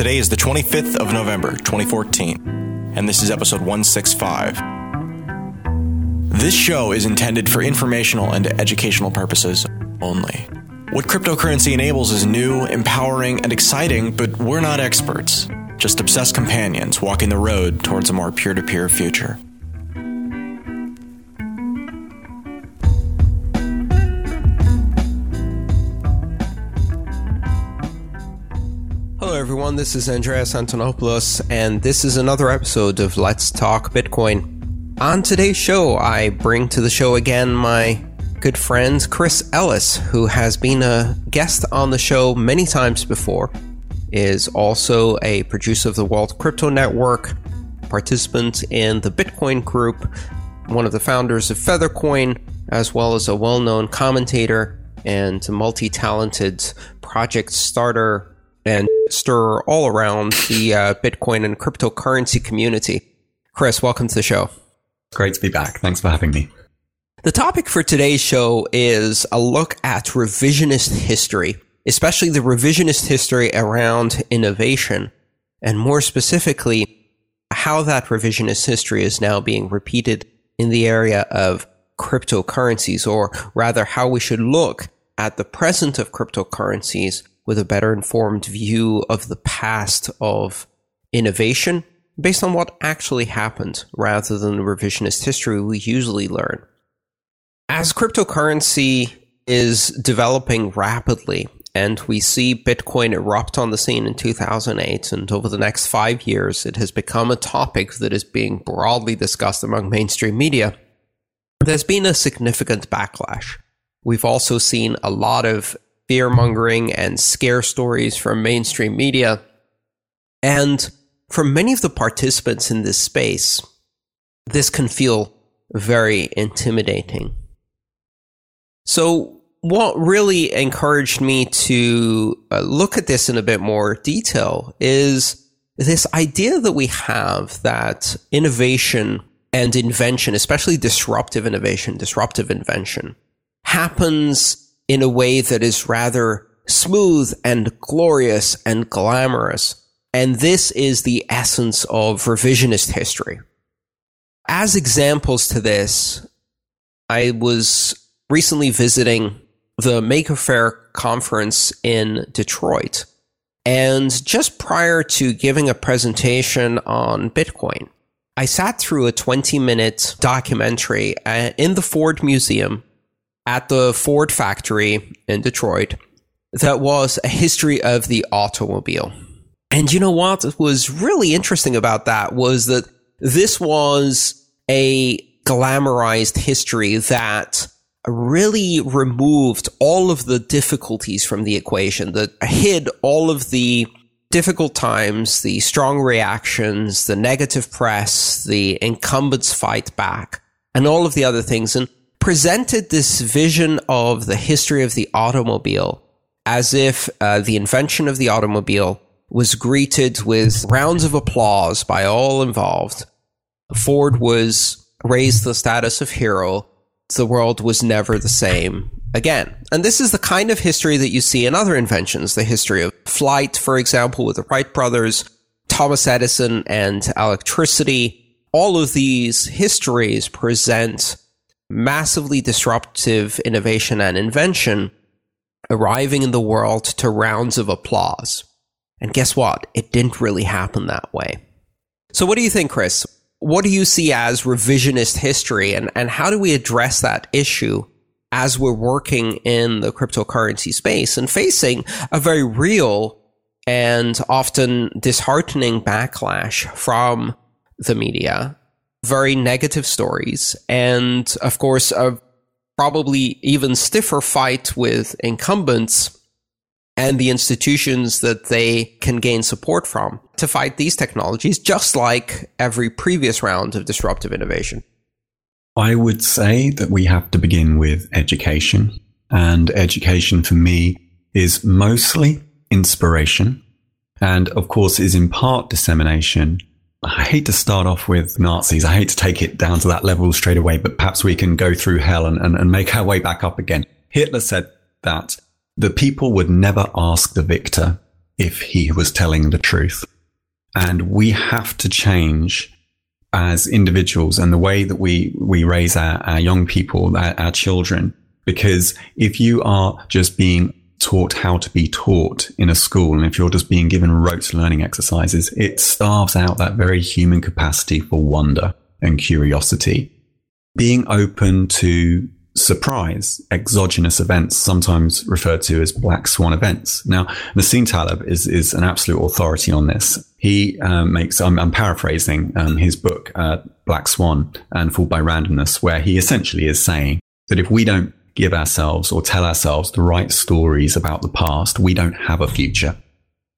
Today is the 25th of November, 2014, and this is episode 165. This show is intended for informational and educational purposes only. What cryptocurrency enables is new, empowering, and exciting, but we're not experts, just obsessed companions walking the road towards a more peer to peer future. This is Andreas Antonopoulos, and this is another episode of Let's Talk Bitcoin. On today's show, I bring to the show again my good friend Chris Ellis, who has been a guest on the show many times before, is also a producer of the World Crypto Network, participant in the Bitcoin Group, one of the founders of Feathercoin, as well as a well known commentator and multi talented project starter and stir all around the uh, Bitcoin and cryptocurrency community. Chris, welcome to the show. Great to be back. Thanks for having me. The topic for today's show is a look at revisionist history, especially the revisionist history around innovation, and more specifically, how that revisionist history is now being repeated in the area of cryptocurrencies, or rather, how we should look at the present of cryptocurrencies with a better informed view of the past of innovation based on what actually happened rather than the revisionist history we usually learn. As cryptocurrency is developing rapidly, and we see Bitcoin erupt on the scene in 2008, and over the next five years, it has become a topic that is being broadly discussed among mainstream media. There's been a significant backlash. We've also seen a lot of fear mongering and scare stories from mainstream media. And for many of the participants in this space, this can feel very intimidating. So, what really encouraged me to uh, look at this in a bit more detail is this idea that we have that innovation and invention, especially disruptive innovation, disruptive invention, happens in a way that is rather smooth and glorious and glamorous. And this is the essence of revisionist history. As examples to this, I was recently visiting the Maker Faire conference in Detroit. And just prior to giving a presentation on Bitcoin, I sat through a 20 minute documentary uh, in the Ford Museum at the Ford factory in Detroit that was a history of the automobile. And you know what was really interesting about that was that this was a glamorized history that really removed all of the difficulties from the equation, that hid all of the difficult times, the strong reactions, the negative press, the incumbents fight back, and all of the other things, and presented this vision of the history of the automobile as if uh, the invention of the automobile was greeted with rounds of applause by all involved. Ford was raised the status of hero the world was never the same again. And this is the kind of history that you see in other inventions. The history of flight, for example, with the Wright brothers, Thomas Edison and electricity. All of these histories present massively disruptive innovation and invention arriving in the world to rounds of applause. And guess what? It didn't really happen that way. So what do you think, Chris? what do you see as revisionist history and, and how do we address that issue as we're working in the cryptocurrency space and facing a very real and often disheartening backlash from the media, very negative stories, and of course, a probably even stiffer fight with incumbents and the institutions that they can gain support from to fight these technologies, just like every previous round of disruptive innovation? I would say that we have to begin with education. And education for me is mostly inspiration. And of course, is in part dissemination. I hate to start off with Nazis. I hate to take it down to that level straight away, but perhaps we can go through hell and, and, and make our way back up again. Hitler said that the people would never ask the victor if he was telling the truth. And we have to change as individuals and the way that we, we raise our, our young people, our, our children. Because if you are just being taught how to be taught in a school, and if you're just being given rote learning exercises, it starves out that very human capacity for wonder and curiosity. Being open to surprise, exogenous events, sometimes referred to as black swan events. Now, Nassim Taleb is, is an absolute authority on this. He um, makes, I'm, I'm paraphrasing um, his book, uh, Black Swan and Fooled by Randomness, where he essentially is saying that if we don't give ourselves or tell ourselves the right stories about the past, we don't have a future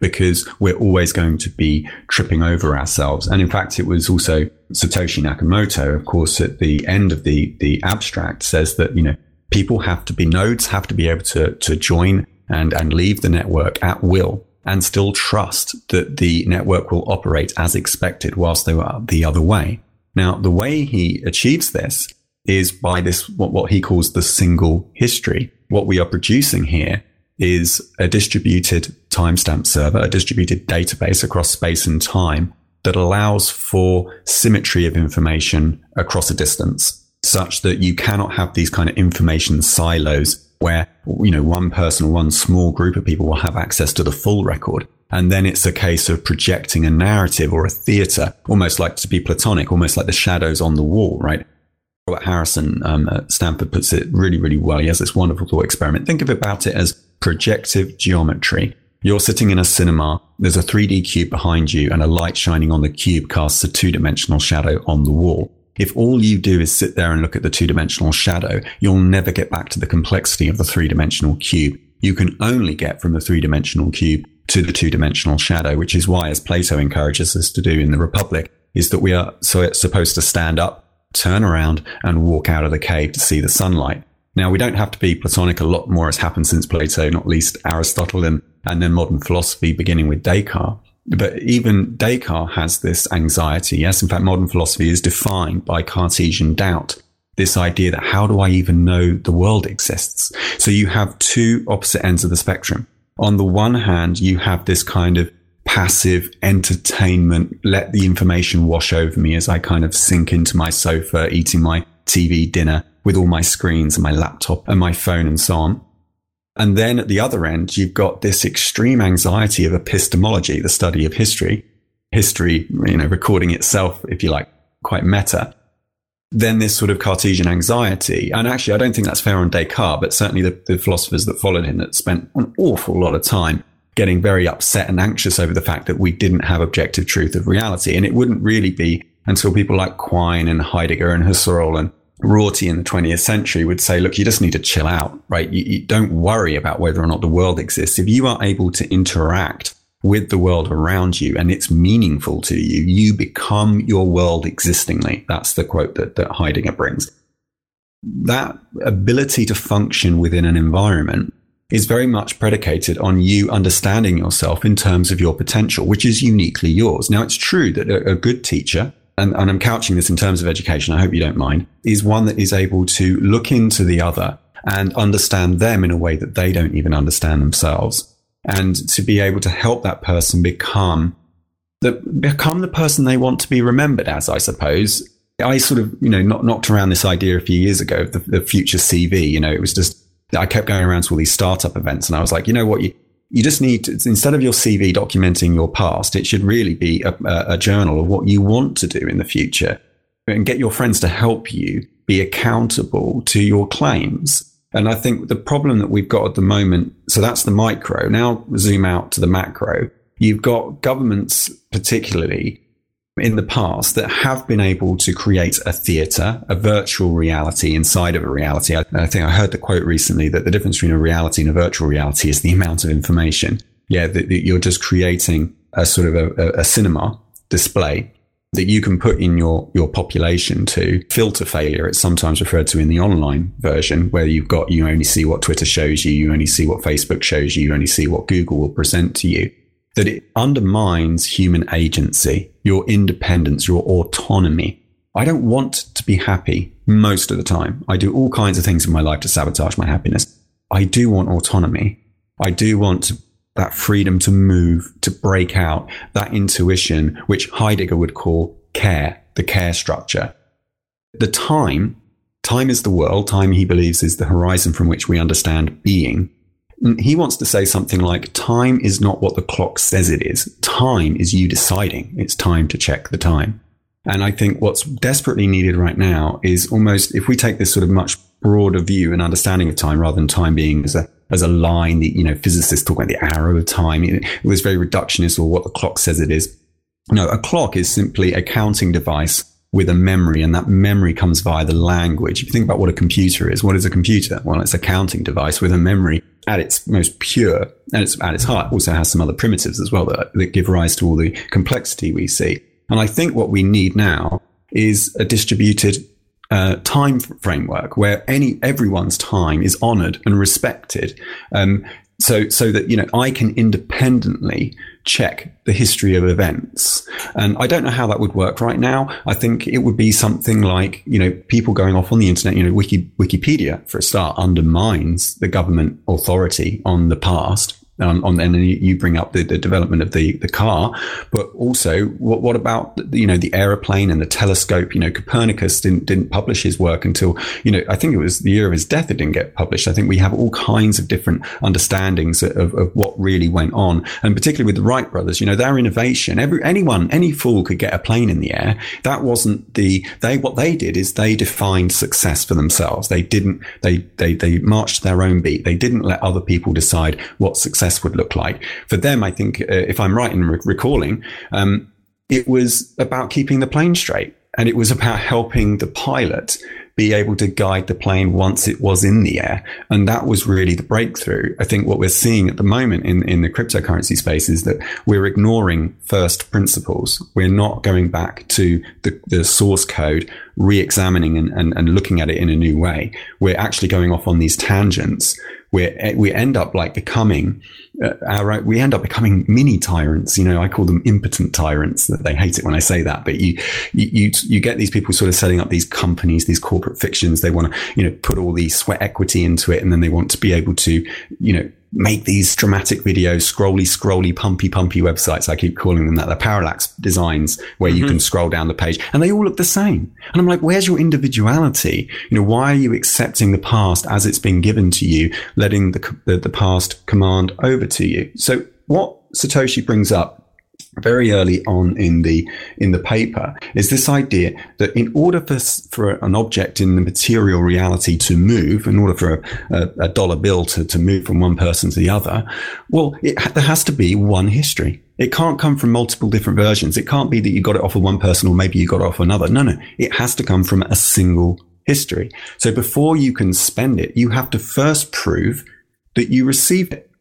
because we're always going to be tripping over ourselves. And in fact, it was also Satoshi Nakamoto, of course, at the end of the, the abstract says that, you know, people have to be nodes, have to be able to, to join and, and leave the network at will and still trust that the network will operate as expected whilst they were the other way. Now, the way he achieves this is by this, what, what he calls the single history. What we are producing here is a distributed timestamp server, a distributed database across space and time that allows for symmetry of information across a distance such that you cannot have these kind of information silos where, you know, one person or one small group of people will have access to the full record. And then it's a case of projecting a narrative or a theater, almost like to be platonic, almost like the shadows on the wall, right? Robert Harrison um, at Stanford puts it really, really well. He has this wonderful thought experiment. Think of about it as projective geometry. You're sitting in a cinema. There's a 3D cube behind you and a light shining on the cube casts a two dimensional shadow on the wall. If all you do is sit there and look at the two dimensional shadow, you'll never get back to the complexity of the three dimensional cube. You can only get from the three dimensional cube to the two dimensional shadow, which is why, as Plato encourages us to do in the Republic, is that we are so supposed to stand up turn around and walk out of the cave to see the sunlight. Now, we don't have to be Platonic. A lot more has happened since Plato, not least Aristotle and, and then modern philosophy, beginning with Descartes. But even Descartes has this anxiety. Yes, in fact, modern philosophy is defined by Cartesian doubt. This idea that how do I even know the world exists? So you have two opposite ends of the spectrum. On the one hand, you have this kind of passive entertainment, let the information wash over me as I kind of sink into my sofa, eating my TV dinner with all my screens and my laptop and my phone and so on. And then at the other end, you've got this extreme anxiety of epistemology, the study of history, history, you know, recording itself, if you like, quite meta. Then this sort of Cartesian anxiety. And actually, I don't think that's fair on Descartes, but certainly the, the philosophers that followed him that spent an awful lot of time getting very upset and anxious over the fact that we didn't have objective truth of reality. And it wouldn't really be until people like Quine and Heidegger and Husserl and Rorty in the 20th century would say, look, you just need to chill out, right? You, you don't worry about whether or not the world exists. If you are able to interact with the world around you and it's meaningful to you, you become your world existingly. That's the quote that, that Heidegger brings. That ability to function within an environment is very much predicated on you understanding yourself in terms of your potential, which is uniquely yours. Now, it's true that a, a good teacher, and, and I'm couching this in terms of education, I hope you don't mind, is one that is able to look into the other and understand them in a way that they don't even understand themselves. And to be able to help that person become the, become the person they want to be remembered as, I suppose. I sort of, you know, knocked around this idea a few years ago the, the future CV. You know, it was just I kept going around to all these startup events and I was like, you know what? You, you just need to, instead of your CV documenting your past, it should really be a, a, journal of what you want to do in the future and get your friends to help you be accountable to your claims. And I think the problem that we've got at the moment, so that's the micro. Now zoom out to the macro. You've got governments, particularly in the past that have been able to create a theater, a virtual reality inside of a reality. I, I, think I heard the quote recently that the difference between a reality and a virtual reality is the amount of information. Yeah, that, that you're just creating a sort of a, a, cinema display that you can put in your, your population to filter failure. It's sometimes referred to in the online version where you've got, you only see what Twitter shows you, you only see what Facebook shows you, you only see what Google will present to you that it undermines human agency, your independence, your autonomy. I don't want to be happy most of the time. I do all kinds of things in my life to sabotage my happiness. I do want autonomy. I do want that freedom to move, to break out, that intuition, which Heidegger would call care, the care structure. The time, time is the world, time he believes is the horizon from which we understand being. Mm, he wants to say something like, time is not what the clock says it is. Time is you deciding it's time to check the time. And I think what's desperately needed right now is almost, if we take this sort of much broader view and understanding of time rather than time being as a, as a line that, you know, physicists talk about the arrow of time. It, was very reductionist or what the clock says it is. No, a clock is simply a counting device with a memory and that memory comes via the language. If you think about what a computer is, what is a computer? Well, it's a counting device with a memory at its most pure and it's at its heart also has some other primitives as well that, that give rise to all the complexity we see. And I think what we need now is a distributed uh, time framework where any everyone's time is honored and respected. Um, so, so that you know, I can independently check the history of events. And I don't know how that would work right now. I think it would be something like, you know, people going off on the internet, you know, Wiki, Wikipedia for a start undermines the government authority on the past um, on, and then you bring up the, the development of the, the car, but also what, what about, you know, the aeroplane and the telescope? You know, Copernicus didn't, didn't publish his work until, you know, I think it was the year of his death. It didn't get published. I think we have all kinds of different understandings of, of what really went on. And particularly with the Wright brothers, you know, their innovation, every, anyone, any fool could get a plane in the air. That wasn't the, they, what they did is they defined success for themselves. They didn't, they, they, they marched their own beat. They didn't let other people decide what success success would look like. For them, I think, uh, if I'm right in re- recalling, um, it was about keeping the plane straight. And it was about helping the pilot be able to guide the plane once it was in the air. And that was really the breakthrough. I think what we're seeing at the moment in, in the cryptocurrency space is that we're ignoring first principles. We're not going back to the, the source code, re-examining and, and, and looking at it in a new way. We're actually going off on these tangents we we end up like becoming uh, our we end up becoming mini tyrants. You know, I call them impotent tyrants. That they hate it when I say that, but you you you, you get these people sort of setting up these companies, these corporate fictions. They want to you know put all the sweat equity into it, and then they want to be able to you know make these dramatic videos, scrolly, scrolly, pumpy, pumpy websites. I keep calling them that. They're parallax designs where mm-hmm. you can scroll down the page and they all look the same. And I'm like, where's your individuality? You know, why are you accepting the past as it's been given to you, letting the, the, the past command over to you? So what Satoshi brings up very early on in the in the paper is this idea that in order for for an object in the material reality to move, in order for a, a, a dollar bill to, to move from one person to the other, well, it, there has to be one history. It can't come from multiple different versions. It can't be that you got it off of one person or maybe you got it off another. No, no, it has to come from a single history. So before you can spend it, you have to first prove that you received it.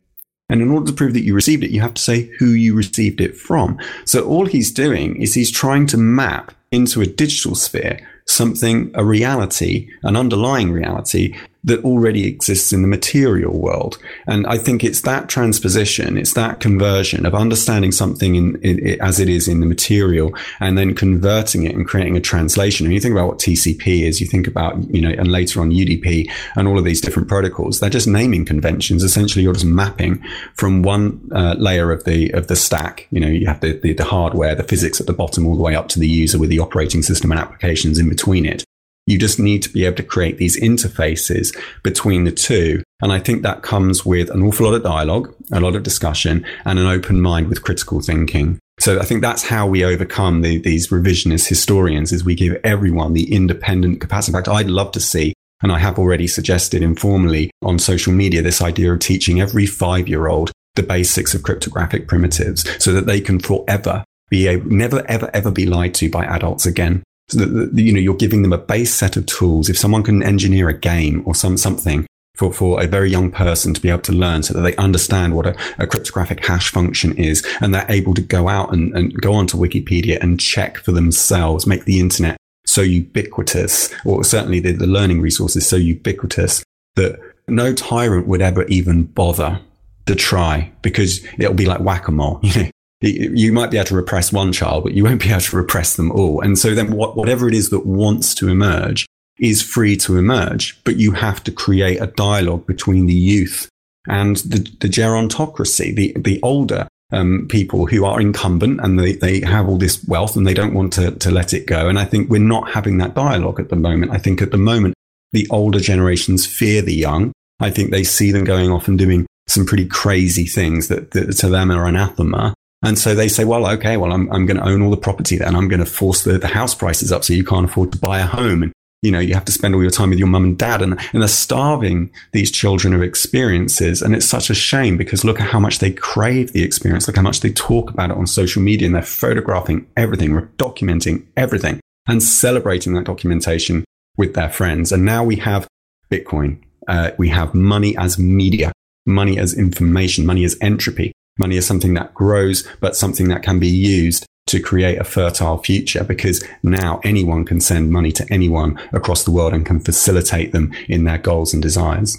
And in order to prove that you received it, you have to say who you received it from. So all he's doing is he's trying to map into a digital sphere something, a reality, an underlying reality that already exists in the material world. And I think it's that transposition, it's that conversion of understanding something in, in, as it is in the material and then converting it and creating a translation. And you think about what TCP is, you think about, you know, and later on UDP and all of these different protocols, they're just naming conventions. Essentially, you're just mapping from one uh, layer of the, of the stack. You know, you have the, the, the hardware, the physics at the bottom all the way up to the user with the operating system and applications in between it. You just need to be able to create these interfaces between the two. And I think that comes with an awful lot of dialogue, a lot of discussion, and an open mind with critical thinking. So I think that's how we overcome the, these revisionist historians is we give everyone the independent capacity. In fact, I'd love to see, and I have already suggested informally on social media, this idea of teaching every five year old the basics of cryptographic primitives so that they can forever be able, never, ever, ever be lied to by adults again. So that, you know, you're giving them a base set of tools. If someone can engineer a game or some, something for, for a very young person to be able to learn so that they understand what a, a cryptographic hash function is and they're able to go out and, and go onto Wikipedia and check for themselves, make the internet so ubiquitous, or certainly the, the learning resources so ubiquitous that no tyrant would ever even bother to try because it'll be like whack-a-mole. You know, you might be able to repress one child, but you won't be able to repress them all. And so then what, whatever it is that wants to emerge is free to emerge, but you have to create a dialogue between the youth and the, the gerontocracy, the, the older um, people who are incumbent and they, they have all this wealth and they don't want to, to let it go. And I think we're not having that dialogue at the moment. I think at the moment, the older generations fear the young. I think they see them going off and doing some pretty crazy things that, that to them are anathema. And so they say, well, okay, well, I'm, I'm going to own all the property then. I'm going to force the, the house prices up so you can't afford to buy a home. And, you know, you have to spend all your time with your mum and dad. And, and they're starving these children of experiences. And it's such a shame because look at how much they crave the experience. Look how much they talk about it on social media and they're photographing everything, documenting everything and celebrating that documentation with their friends. And now we have Bitcoin. Uh, we have money as media, money as information, money as entropy. Money is something that grows, but something that can be used to create a fertile future because now anyone can send money to anyone across the world and can facilitate them in their goals and desires.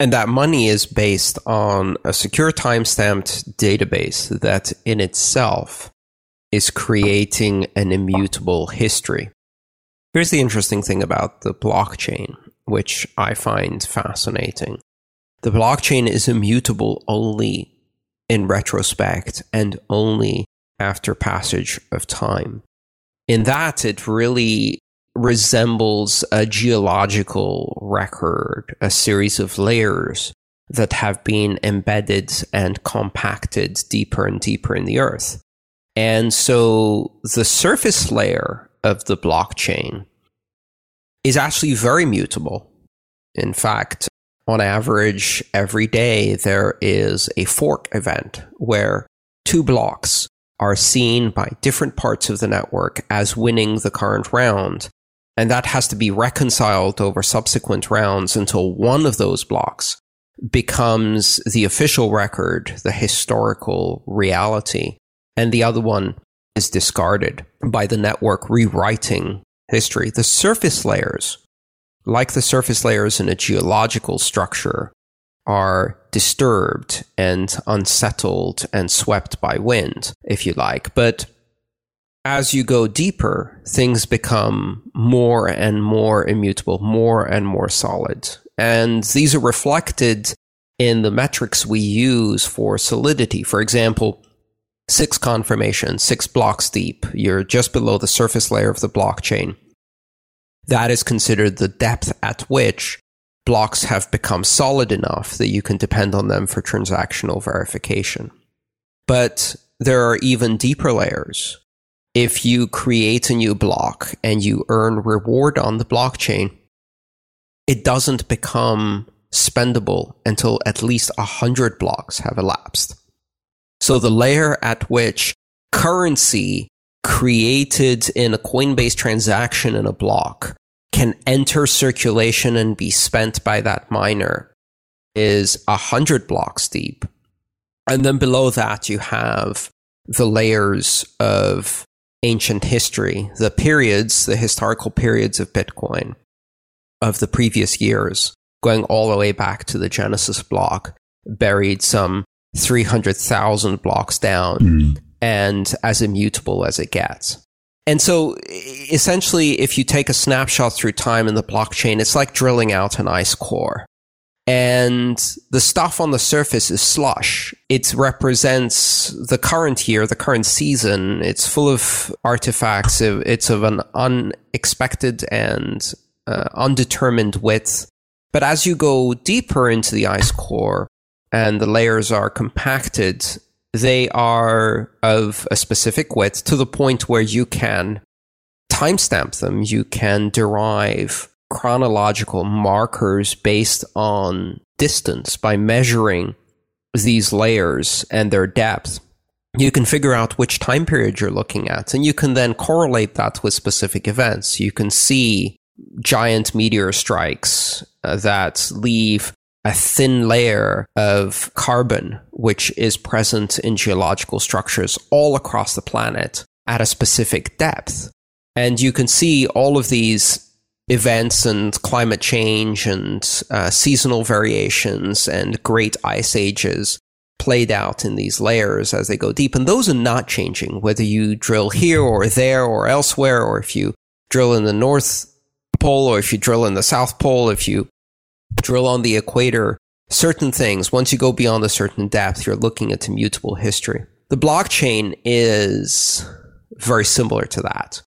And that money is based on a secure time-stamped database that in itself is creating an immutable history. Here's the interesting thing about the blockchain, which I find fascinating. The blockchain is immutable only in retrospect and only after passage of time. In that, it really resembles a geological record, a series of layers that have been embedded and compacted deeper and deeper in the earth. And so the surface layer of the blockchain is actually very mutable. In fact, on average, every day there is a fork event where two blocks are seen by different parts of the network as winning the current round. And that has to be reconciled over subsequent rounds until one of those blocks becomes the official record, the historical reality, and the other one is discarded by the network rewriting history. The surface layers like the surface layers in a geological structure, are disturbed and unsettled and swept by wind, if you like. But as you go deeper, things become more and more immutable, more and more solid. And these are reflected in the metrics we use for solidity. For example, six confirmation, six blocks deep. You're just below the surface layer of the blockchain. That is considered the depth at which blocks have become solid enough that you can depend on them for transactional verification. But there are even deeper layers. If you create a new block and you earn reward on the blockchain, it doesn't become spendable until at least 100 blocks have elapsed. So the layer at which currency created in a Coinbase transaction in a block can enter circulation and be spent by that miner is a hundred blocks deep. And then below that, you have the layers of ancient history, the periods, the historical periods of Bitcoin of the previous years, going all the way back to the Genesis block, buried some 300,000 blocks down mm. And as immutable as it gets. And so essentially, if you take a snapshot through time in the blockchain, it's like drilling out an ice core. And the stuff on the surface is slush. It represents the current year, the current season. It's full of artifacts. It's of an unexpected and uh, undetermined width. But as you go deeper into the ice core and the layers are compacted, they are of a specific width to the point where you can timestamp them. You can derive chronological markers based on distance by measuring these layers and their depth. You can figure out which time period you're looking at, and you can then correlate that with specific events. You can see giant meteor strikes uh, that leave a thin layer of carbon, which is present in geological structures all across the planet at a specific depth. And you can see all of these events and climate change and uh, seasonal variations and great ice ages played out in these layers as they go deep. And those are not changing, whether you drill here or there or elsewhere, or if you drill in the North Pole or if you drill in the South Pole, if you drill on the equator, certain things, once you go beyond a certain depth, you're looking at immutable history. The blockchain is very similar to that.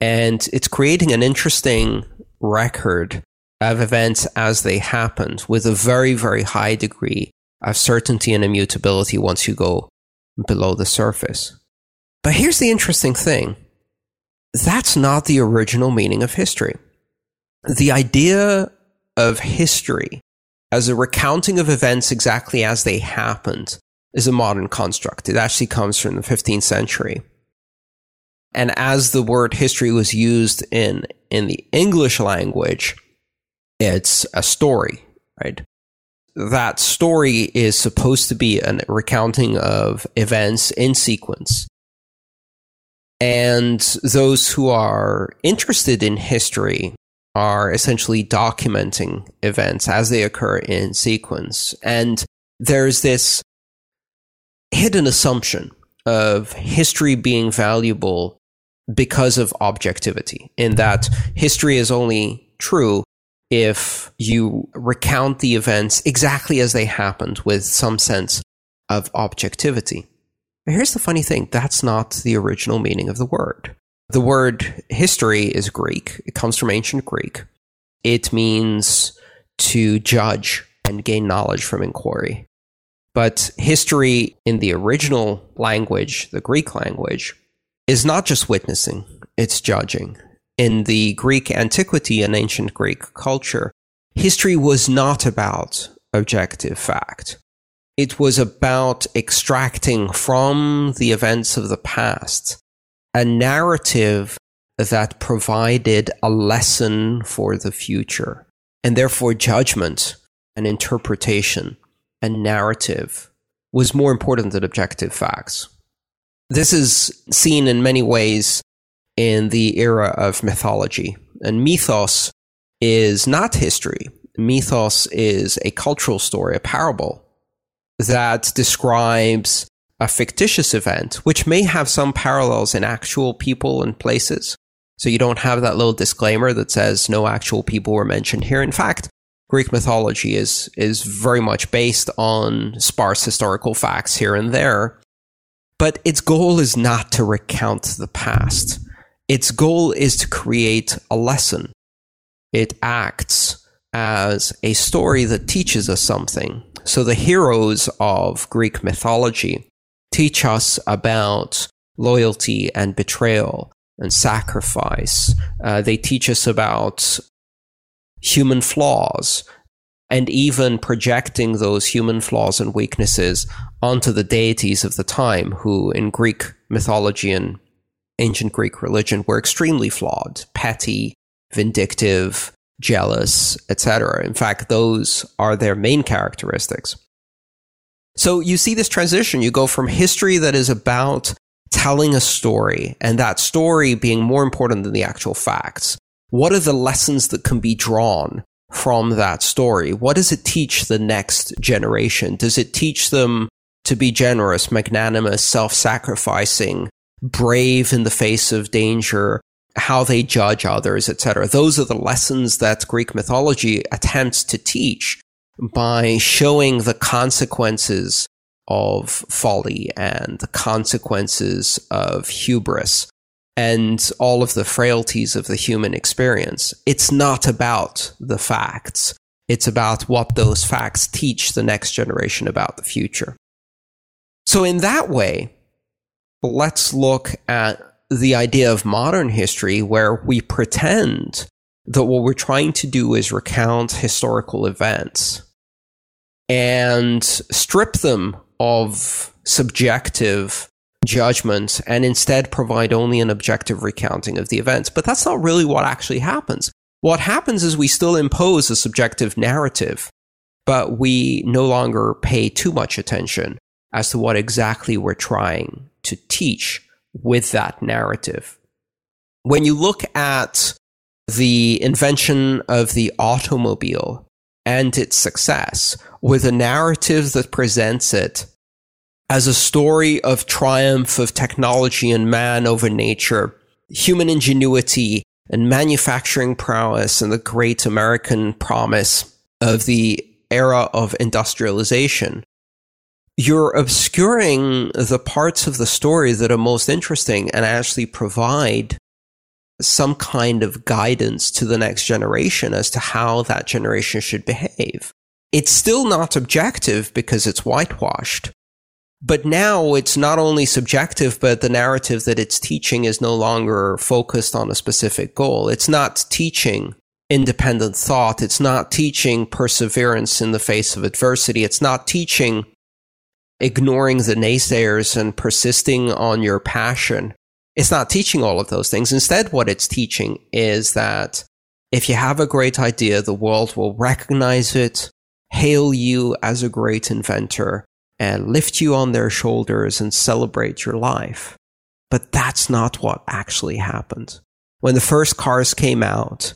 And it's creating an interesting record of events as they happened with a very, very high degree of certainty and immutability once you go below the surface. But here's the interesting thing that's not the original meaning of history. The idea of history as a recounting of events exactly as they happened is a modern construct. It actually comes from the 15th century. And as the word history was used in, in the English language, it's a story, right? That story is supposed to be a recounting of events in sequence. And those who are interested in history are essentially documenting events as they occur in sequence. And there's this hidden assumption of history being valuable because of objectivity, in that history is only true if you recount the events exactly as they happened with some sense of objectivity. But here's the funny thing that's not the original meaning of the word. The word history is Greek, it comes from ancient Greek. It means to judge and gain knowledge from inquiry. But history in the original language, the Greek language, is not just witnessing, it's judging. In the Greek antiquity and ancient Greek culture, history was not about objective fact. It was about extracting from the events of the past a narrative that provided a lesson for the future, and therefore judgment and interpretation and narrative was more important than objective facts. This is seen in many ways in the era of mythology. And mythos is not history. Mythos is a cultural story, a parable that describes a fictitious event, which may have some parallels in actual people and places. So you don't have that little disclaimer that says no actual people were mentioned here. In fact, Greek mythology is is very much based on sparse historical facts here and there. But its goal is not to recount the past. Its goal is to create a lesson. It acts as a story that teaches us something. So the heroes of Greek mythology teach us about loyalty and betrayal and sacrifice. Uh, they teach us about human flaws and even projecting those human flaws and weaknesses onto the deities of the time, who in Greek mythology and ancient Greek religion were extremely flawed, petty, vindictive, jealous, etc. In fact, those are their main characteristics. So you see this transition. You go from history that is about telling a story and that story being more important than the actual facts what are the lessons that can be drawn from that story? What does it teach the next generation? Does it teach them to be generous, magnanimous, self sacrificing, brave in the face of danger, how they judge others, etc.? Those are the lessons that Greek mythology attempts to teach by showing the consequences of folly and the consequences of hubris and all of the frailties of the human experience. It's not about the facts. It's about what those facts teach the next generation about the future. So, in that way, let's look at the idea of modern history where we pretend that what we're trying to do is recount historical events and strip them of subjective judgment and instead provide only an objective recounting of the events. But that's not really what actually happens. What happens is we still impose a subjective narrative, but we no longer pay too much attention as to what exactly we're trying to teach with that narrative. When you look at the invention of the automobile and its success with a narrative that presents it as a story of triumph of technology and man over nature, human ingenuity and manufacturing prowess and the great American promise of the era of industrialization, you're obscuring the parts of the story that are most interesting and actually provide some kind of guidance to the next generation as to how that generation should behave. It's still not objective because it's whitewashed. But now it's not only subjective, but the narrative that it's teaching is no longer focused on a specific goal. It's not teaching independent thought. It's not teaching perseverance in the face of adversity. It's not teaching ignoring the naysayers and persisting on your passion. It's not teaching all of those things. Instead, what it's teaching is that if you have a great idea, the world will recognize it, hail you as a great inventor, and lift you on their shoulders and celebrate your life. But that's not what actually happened. When the first cars came out,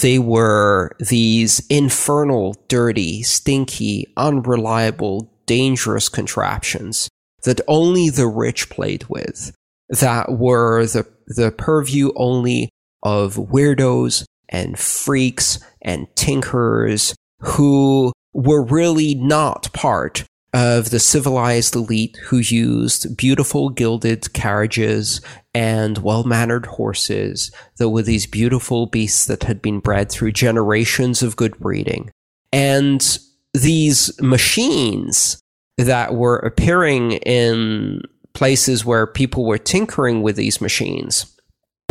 they were these infernal, dirty, stinky, unreliable, dangerous contraptions that only the rich played with, that were the, the purview only of weirdos and freaks and tinkerers who were really not part of the civilized elite who used beautiful gilded carriages and well-mannered horses that were these beautiful beasts that had been bred through generations of good breeding. And these machines that were appearing in places where people were tinkering with these machines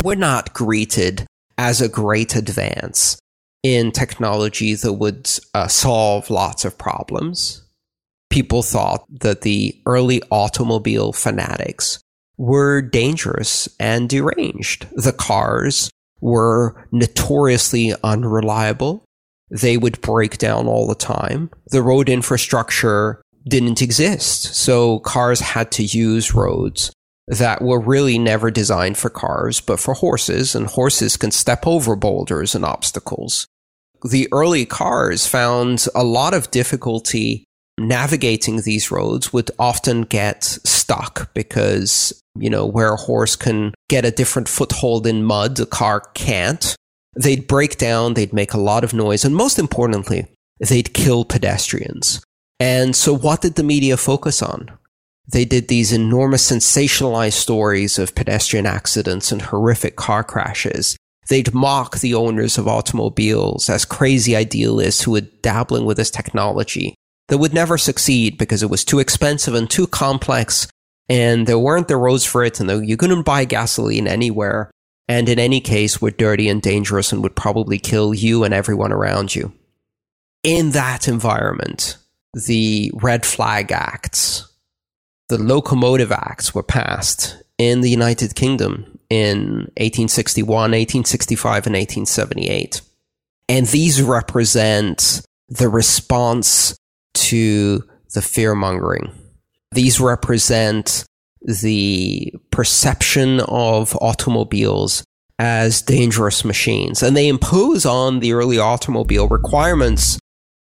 were not greeted as a great advance in technology that would uh, solve lots of problems people thought that the early automobile fanatics were dangerous and deranged. The cars were notoriously unreliable. They would break down all the time. The road infrastructure didn't exist. So cars had to use roads that were really never designed for cars, but for horses, and horses can step over boulders and obstacles. The early cars found a lot of difficulty navigating these roads would often get stuck because, you know, where a horse can get a different foothold in mud, a car can't. They'd break down, they'd make a lot of noise, and most importantly, they'd kill pedestrians. And so what did the media focus on? They did these enormous sensationalized stories of pedestrian accidents and horrific car crashes. They'd mock the owners of automobiles as crazy idealists who were dabbling with this technology that would never succeed because it was too expensive and too complex and there weren't the roads for it and you couldn't buy gasoline anywhere and in any case were dirty and dangerous and would probably kill you and everyone around you. In that environment, the red flag acts, the locomotive acts were passed in the United Kingdom in 1861, 1865, and 1878. And these represent the response to the fear mongering. These represent the perception of automobiles as dangerous machines. And they impose on the early automobile requirements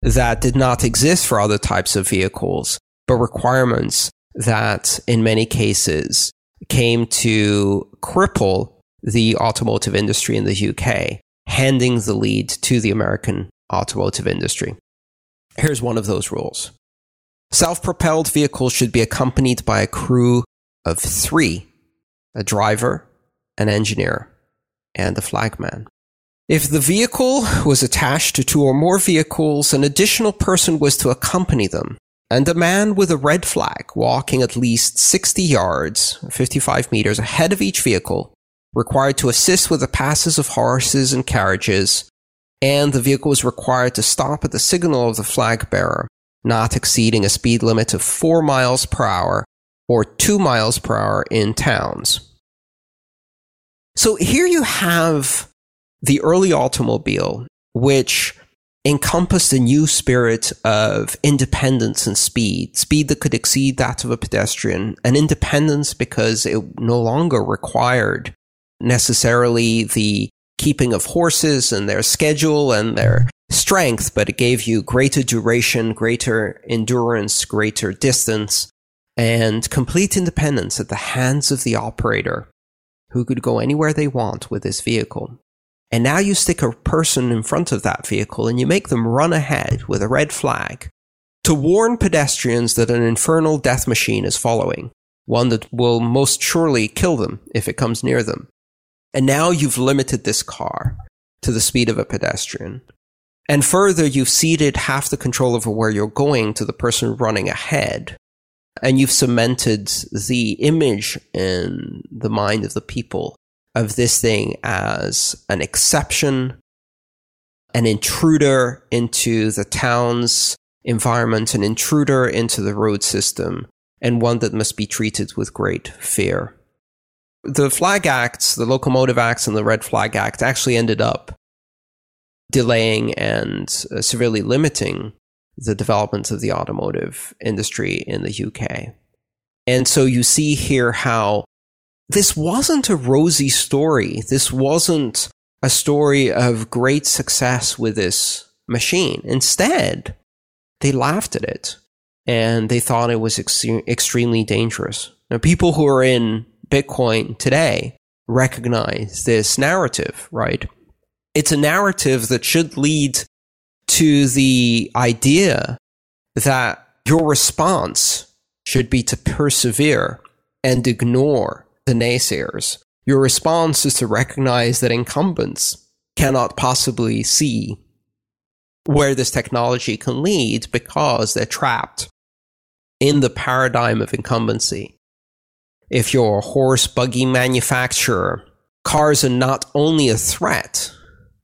that did not exist for other types of vehicles, but requirements that in many cases came to cripple the automotive industry in the UK, handing the lead to the American automotive industry. Here's one of those rules. Self propelled vehicles should be accompanied by a crew of three a driver, an engineer, and a flagman. If the vehicle was attached to two or more vehicles, an additional person was to accompany them, and a man with a red flag walking at least 60 yards, 55 meters ahead of each vehicle, required to assist with the passes of horses and carriages, and the vehicle was required to stop at the signal of the flag bearer, not exceeding a speed limit of 4 miles per hour or 2 miles per hour in towns. So here you have the early automobile, which encompassed a new spirit of independence and speed, speed that could exceed that of a pedestrian, and independence because it no longer required necessarily the keeping of horses and their schedule and their strength, but it gave you greater duration, greater endurance, greater distance, and complete independence at the hands of the operator who could go anywhere they want with this vehicle. And now you stick a person in front of that vehicle and you make them run ahead with a red flag to warn pedestrians that an infernal death machine is following, one that will most surely kill them if it comes near them. And now you've limited this car to the speed of a pedestrian. And further, you've ceded half the control over where you're going to the person running ahead. And you've cemented the image in the mind of the people of this thing as an exception, an intruder into the town's environment, an intruder into the road system, and one that must be treated with great fear. The Flag Acts, the Locomotive Acts, and the Red Flag Act actually ended up delaying and uh, severely limiting the development of the automotive industry in the UK. And so you see here how this wasn't a rosy story. This wasn't a story of great success with this machine. Instead, they laughed at it and they thought it was ex- extremely dangerous. Now, people who are in Bitcoin today recognize this narrative, right? It's a narrative that should lead to the idea that your response should be to persevere and ignore the naysayers. Your response is to recognize that incumbents cannot possibly see where this technology can lead because they're trapped in the paradigm of incumbency. If you're a horse buggy manufacturer, cars are not only a threat,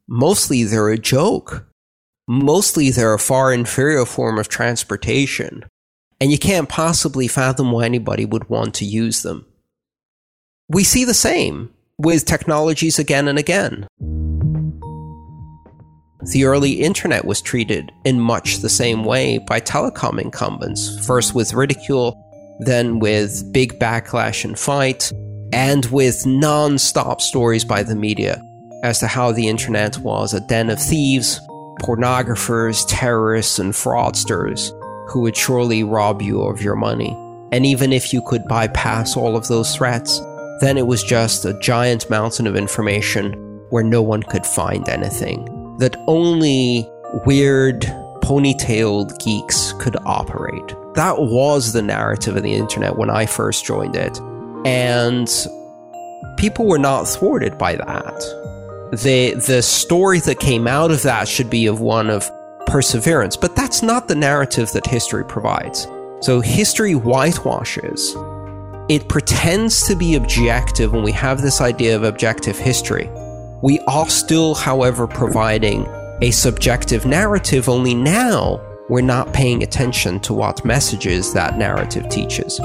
mostly they're a joke. Mostly they're a far inferior form of transportation, and you can't possibly fathom why anybody would want to use them. We see the same with technologies again and again. The early internet was treated in much the same way by telecom incumbents, first with ridicule, then with big backlash and fight, and with non stop stories by the media as to how the internet was a den of thieves, pornographers, terrorists, and fraudsters who would surely rob you of your money. And even if you could bypass all of those threats, then it was just a giant mountain of information where no one could find anything that only weird ponytailed geeks could operate. That was the narrative of the internet when I first joined it. And people were not thwarted by that. The, the story that came out of that should be of one of perseverance, but that's not the narrative that history provides. So history whitewashes. It pretends to be objective when we have this idea of objective history. We are still, however, providing a subjective narrative, only now we're not paying attention to what messages that narrative teaches.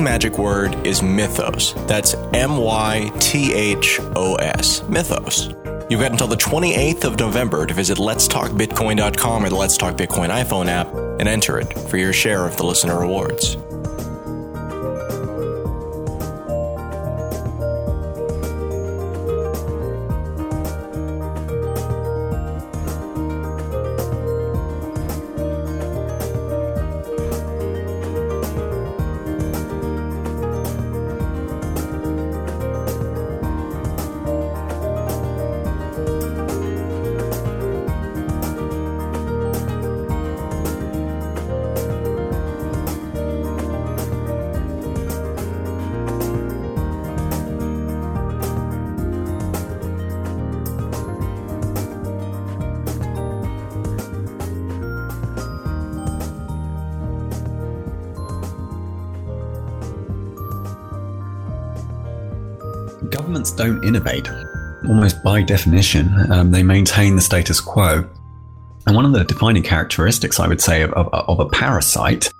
Magic word is mythos. That's M Y T H O S. Mythos. You've got until the 28th of November to visit letstalkbitcoin.com or the Let's Talk Bitcoin iPhone app and enter it for your share of the listener rewards. Governments don't innovate, almost by definition, um, they maintain the status quo. And one of the defining characteristics, I would say, of, of, of a parasite,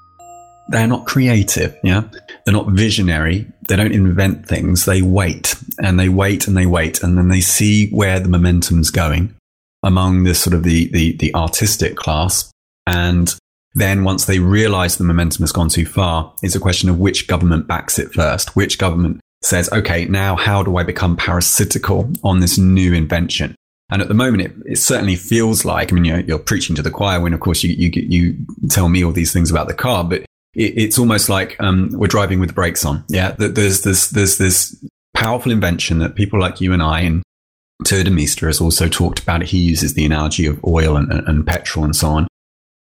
they're not creative. Yeah. They're not visionary. They don't invent things. They wait and they wait and they wait. And then they see where the momentum's going among the sort of the, the, the artistic class. And then once they realize the momentum has gone too far, it's a question of which government backs it first, which government says, okay, now how do I become parasitical on this new invention? And at the moment, it, it certainly feels like, I mean, you're, you're, preaching to the choir when, of course, you, you, you tell me all these things about the car, but it, it's almost like um, we're driving with the brakes on. Yeah. There's this, there's this powerful invention that people like you and I and Tuur Demeester has also talked about. He uses the analogy of oil and, and petrol and so on.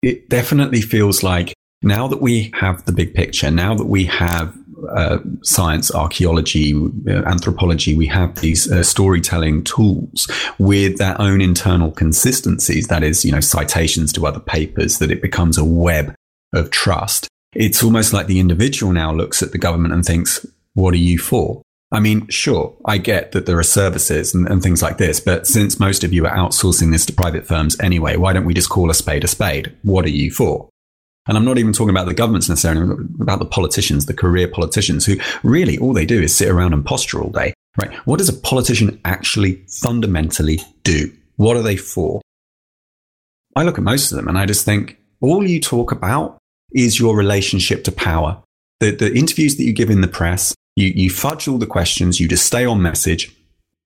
It definitely feels like now that we have the big picture, now that we have uh, science, archaeology, uh, anthropology, we have these uh, storytelling tools with their own internal consistencies. That is, you know, citations to other papers, that it becomes a web of trust. It's almost like the individual now looks at the government and thinks, what are you for? I mean, sure, I get that there are services and, and, things like this, but since most of you are outsourcing this to private firms anyway, why don't we just call a spade a spade? What are you for? And I'm not even talking about the governments necessarily, about the politicians, the career politicians who really all they do is sit around and posture all day, right? What does a politician actually fundamentally do? What are they for? I look at most of them and I just think all you talk about is your relationship to power. The, the interviews that you give in the press, you, you fudge all the questions, you just stay on message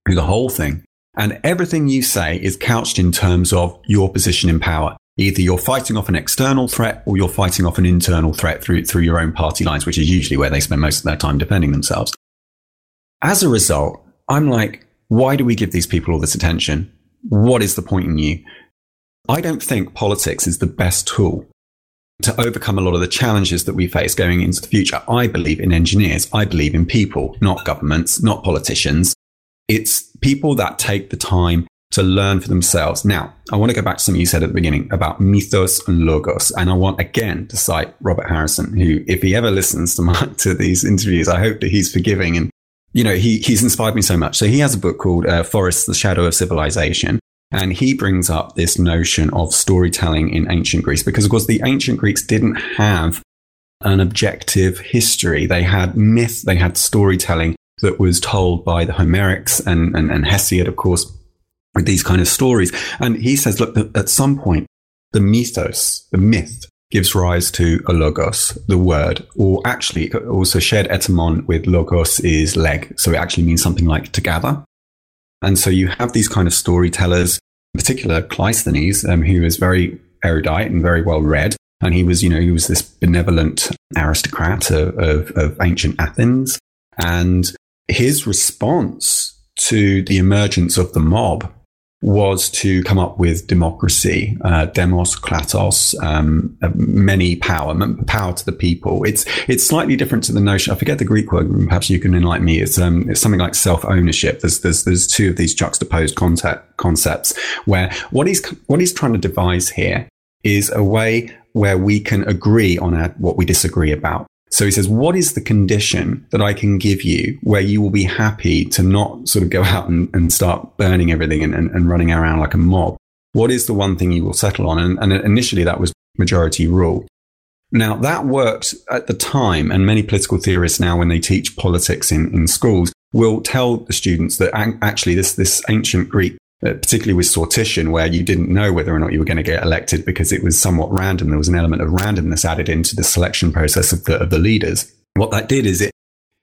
through the whole thing. And everything you say is couched in terms of your position in power. Either you're fighting off an external threat or you're fighting off an internal threat through, through your own party lines, which is usually where they spend most of their time defending themselves. As a result, I'm like, why do we give these people all this attention? What is the point in you? I don't think politics is the best tool to overcome a lot of the challenges that we face going into the future. I believe in engineers. I believe in people, not governments, not politicians. It's people that take the time to learn for themselves. Now, I want to go back to something you said at the beginning about mythos and logos. And I want again to cite Robert Harrison, who, if he ever listens to my, to these interviews, I hope that he's forgiving. And, you know, he, he's inspired me so much. So he has a book called uh, Forests, the Shadow of Civilization. And he brings up this notion of storytelling in ancient Greece because, of course, the ancient Greeks didn't have an objective history. They had myth, they had storytelling that was told by the Homerics and, and, and Hesiod, of course, with these kind of stories. And he says, look, at some point, the mythos, the myth, gives rise to a logos, the word, or actually also shared etymon with logos is leg. So it actually means something like to gather. And so you have these kind of storytellers, in particular Cleisthenes, um, who is very erudite and very well read. And he was, you know, he was this benevolent aristocrat of, of, of ancient Athens. And his response to the emergence of the mob was to come up with democracy, uh, demos, kratos, um, uh, many power, power to the people. It's it's slightly different to the notion. I forget the Greek word. Perhaps you can enlighten me. It's um, it's something like self ownership. There's there's there's two of these juxtaposed concept, concepts where what he's what he's trying to devise here is a way where we can agree on our, what we disagree about. So he says, what is the condition that I can give you where you will be happy to not sort of go out and, and start burning everything and, and, and, running around like a mob? What is the one thing you will settle on? And, and initially that was majority rule. Now that worked at the time, and many political theorists now, when they teach politics in, in schools, will tell the students that actually this, this ancient Greek particularly with sortition, where you didn't know whether or not you were going to get elected because it was somewhat random. There was an element of randomness added into the selection process of the, of the leaders. What that did is it,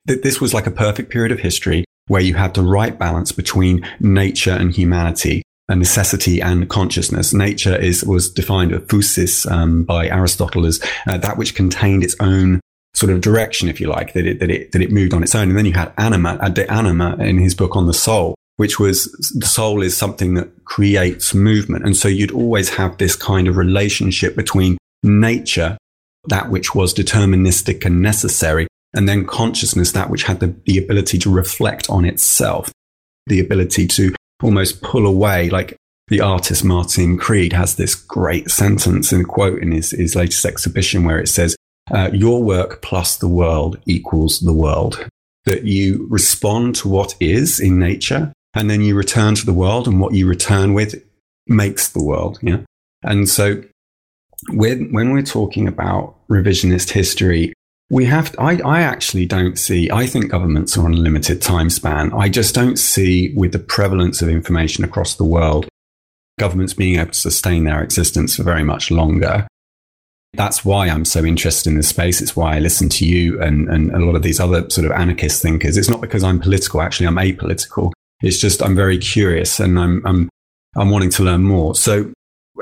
that this was like a perfect period of history where you had the right balance between nature and humanity, a necessity and consciousness. Nature is was defined as physis um, by Aristotle as uh, that which contained its own sort of direction, if you like, that it that it that it moved on its own. And then you had anima, uh, anima, in his book on the soul, which was the soul is something that creates movement. And so you'd always have this kind of relationship between nature, that which was deterministic and necessary, and then consciousness, that which had the, the ability to reflect on itself, the ability to almost pull away, like the artist Martin Creed has this great sentence and quote in his, his latest exhibition where it says, uh, your work plus the world equals the world. That you respond to what is in nature and then you return to the world, and what you return with makes the world. Yeah. And so when, when we're talking about revisionist history, we have, to, I, I actually don't see, I think governments are on a limited time span. I just don't see with the prevalence of information across the world, governments being able to sustain their existence for very much longer. That's why I'm so interested in this space. It's why I listen to you and, and a lot of these other sort of anarchist thinkers. It's not because I'm political. Actually, I'm apolitical. It's just I'm very curious and I'm, I'm, I'm wanting to learn more. So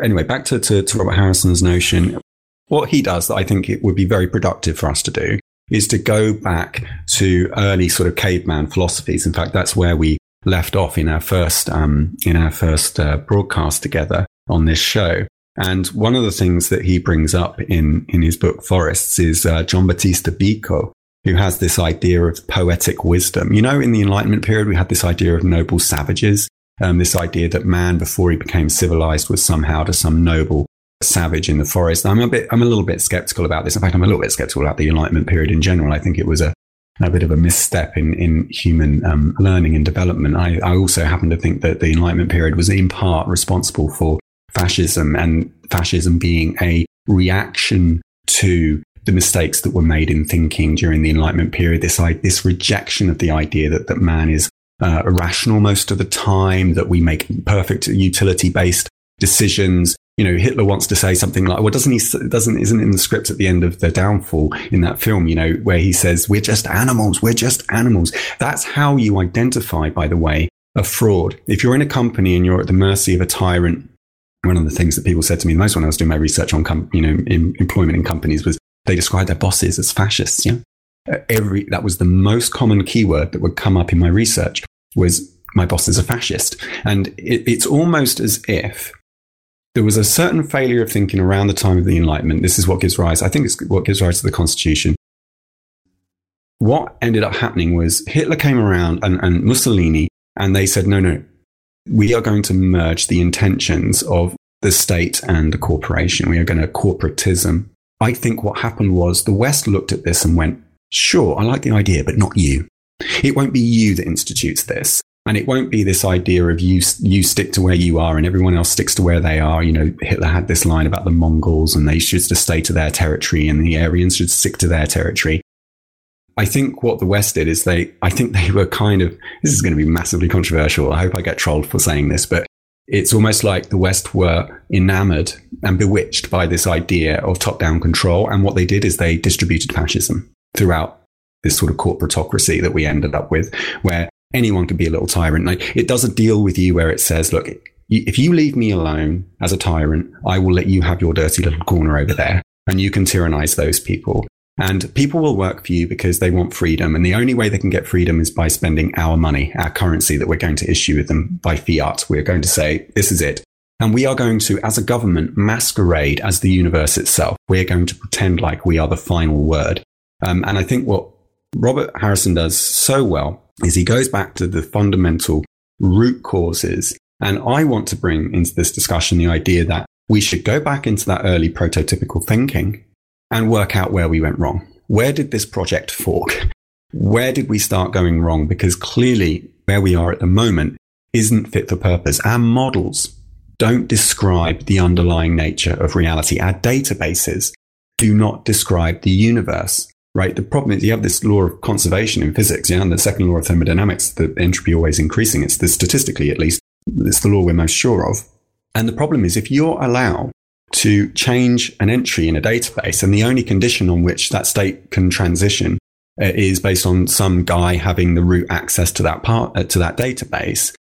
anyway, back to, to, to Robert Harrison's notion. What he does that I think it would be very productive for us to do is to go back to early sort of caveman philosophies. In fact, that's where we left off in our first um, in our first uh, broadcast together on this show. And one of the things that he brings up in in his book Forests is uh, Giambattista Vico, who has this idea of poetic wisdom. You know, in the Enlightenment period, we had this idea of noble savages, um, this idea that man, before he became civilized, was somehow to some noble savage in the forest. I'm a bit, I'm a little bit skeptical about this. In fact, I'm a little bit skeptical about the Enlightenment period in general. I think it was a, a bit of a misstep in, in human um, learning and development. I, I also happen to think that the Enlightenment period was in part responsible for fascism and fascism being a reaction to the mistakes that were made in thinking during the Enlightenment period. This, this rejection of the idea that, that man is uh, irrational most of the time, that we make perfect utility based decisions, you know, Hitler wants to say something like, well, doesn't he, doesn't, isn't in the script at the end of the downfall in that film, you know, where he says, we're just animals, we're just animals. That's how you identify, by the way, a fraud. If you're in a company and you're at the mercy of a tyrant, one of the things that people said to me the most when I was doing my research on, com- you know, in employment in companies was they described their bosses as fascists. Yeah. Uh, every, that was the most common keyword that would come up in my research was my boss is a fascist. And it, it's almost as if there was a certain failure of thinking around the time of the Enlightenment. This is what gives rise, I think it's what gives rise to the Constitution. What ended up happening was Hitler came around and, and Mussolini, and they said, no, no, we are going to merge the intentions of the state and the corporation. We are going to corporatism. I think what happened was the West looked at this and went, sure, I like the idea, but not you. It won't be you that institutes this. And it won't be this idea of you, you stick to where you are and everyone else sticks to where they are. You know, Hitler had this line about the Mongols and they should just stay to their territory and the Aryans should stick to their territory. I think what the West did is they, I think they were kind of, this is going to be massively controversial. I hope I get trolled for saying this, but it's almost like the West were enamored and bewitched by this idea of top down control. And what they did is they distributed fascism throughout this sort of corporatocracy that we ended up with, where anyone can be a little tyrant. Like it doesn't deal with you where it says, look, if you leave me alone as a tyrant, I will let you have your dirty little corner over there and you can tyrannize those people. And people will work for you because they want freedom. And the only way they can get freedom is by spending our money, our currency that we're going to issue with them by fiat. We're going to say, this is it. And we are going to, as a government, masquerade as the universe itself. We're going to pretend like we are the final word. Um, and I think what Robert Harrison does so well is he goes back to the fundamental root causes. And I want to bring into this discussion the idea that we should go back into that early prototypical thinking and work out where we went wrong. Where did this project fork? Where did we start going wrong? Because clearly where we are at the moment isn't fit for purpose. Our models don't describe the underlying nature of reality. Our databases do not describe the universe right? The problem is you have this law of conservation in physics, yeah, and the second law of thermodynamics, the entropy always increasing. It's the statistically, at least, it's the law we're most sure of. And the problem is if you're allowed to change an entry in a database and the only condition on which that state can transition uh, is based on some guy having the root access to that part, uh, to that database,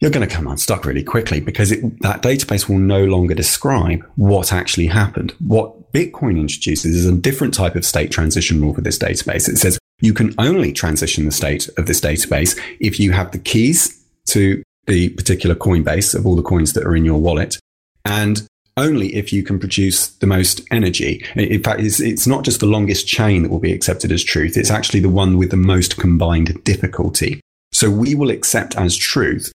you're going to come unstuck really quickly because it, that database will no longer describe what actually happened. What Bitcoin introduces is a different type of state transition rule for this database. It says you can only transition the state of this database if you have the keys to the particular Coinbase of all the coins that are in your wallet and only if you can produce the most energy. In fact, it's, it's not just the longest chain that will be accepted as truth. It's actually the one with the most combined difficulty. So we will accept as truth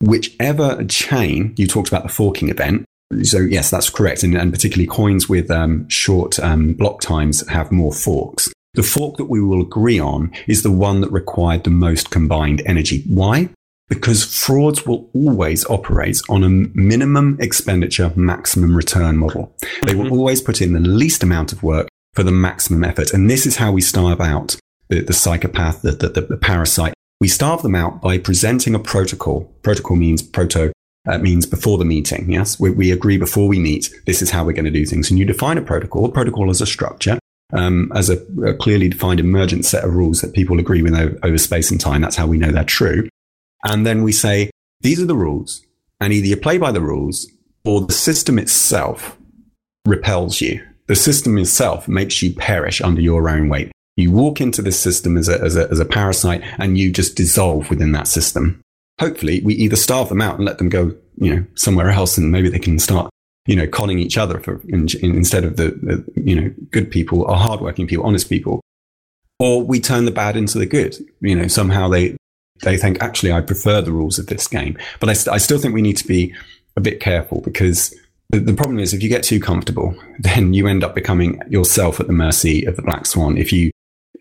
whichever chain you talked about the forking event. So yes, that's correct. And, and particularly coins with um, short um, block times have more forks. The fork that we will agree on is the one that required the most combined energy. Why? Because frauds will always operate on a minimum expenditure, maximum return model. They will mm-hmm. always put in the least amount of work for the maximum effort. And this is how we starve out the, the psychopath, the, the, the, parasite. We starve them out by presenting a protocol. Protocol means proto, uh, means before the meeting. Yes. We, we agree before we meet. This is how we're going to do things. And you define a protocol. A protocol is a structure. Um, as a, a, clearly defined emergent set of rules that people agree with over, over space and time. That's how we know they're true. And then we say, these are the rules. And either you play by the rules or the system itself repels you. The system itself makes you perish under your own weight. You walk into this system as a, as a, as a parasite and you just dissolve within that system. Hopefully we either starve them out and let them go, you know, somewhere else and maybe they can start, you know, conning each other for, in, in, instead of the, the, you know, good people or hardworking people, honest people. Or we turn the bad into the good. You know, somehow they, they think, actually, I prefer the rules of this game. But I, st- I still think we need to be a bit careful because the, the, problem is if you get too comfortable, then you end up becoming yourself at the mercy of the black swan. If you,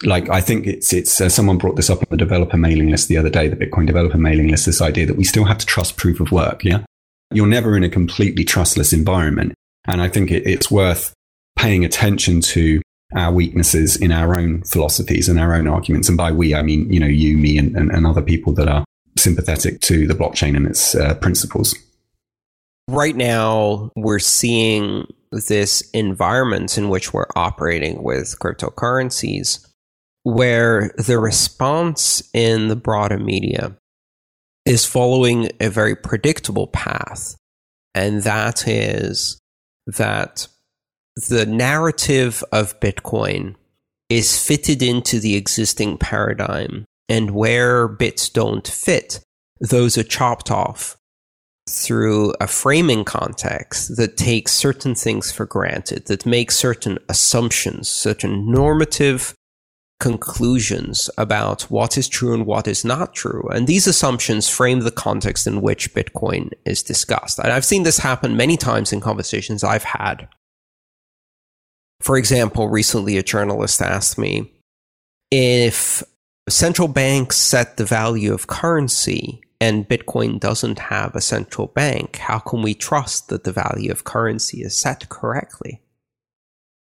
like, I think it's, it's, uh, someone brought this up on the developer mailing list the other day, the Bitcoin developer mailing list, this idea that we still have to trust proof of work. Yeah. You're never in a completely trustless environment. And I think it, it's worth paying attention to our weaknesses in our own philosophies and our own arguments. And by we, I mean, you know, you, me, and, and, and other people that are sympathetic to the blockchain and its uh, principles. Right now, we're seeing this environment in which we're operating with cryptocurrencies where the response in the broader media is following a very predictable path. And that is that the narrative of Bitcoin is fitted into the existing paradigm. And where bits don't fit, those are chopped off through a framing context that takes certain things for granted, that makes certain assumptions, certain normative conclusions about what is true and what is not true. And these assumptions frame the context in which Bitcoin is discussed. And I've seen this happen many times in conversations I've had for example, recently a journalist asked me if central banks set the value of currency and Bitcoin doesn't have a central bank, how can we trust that the value of currency is set correctly?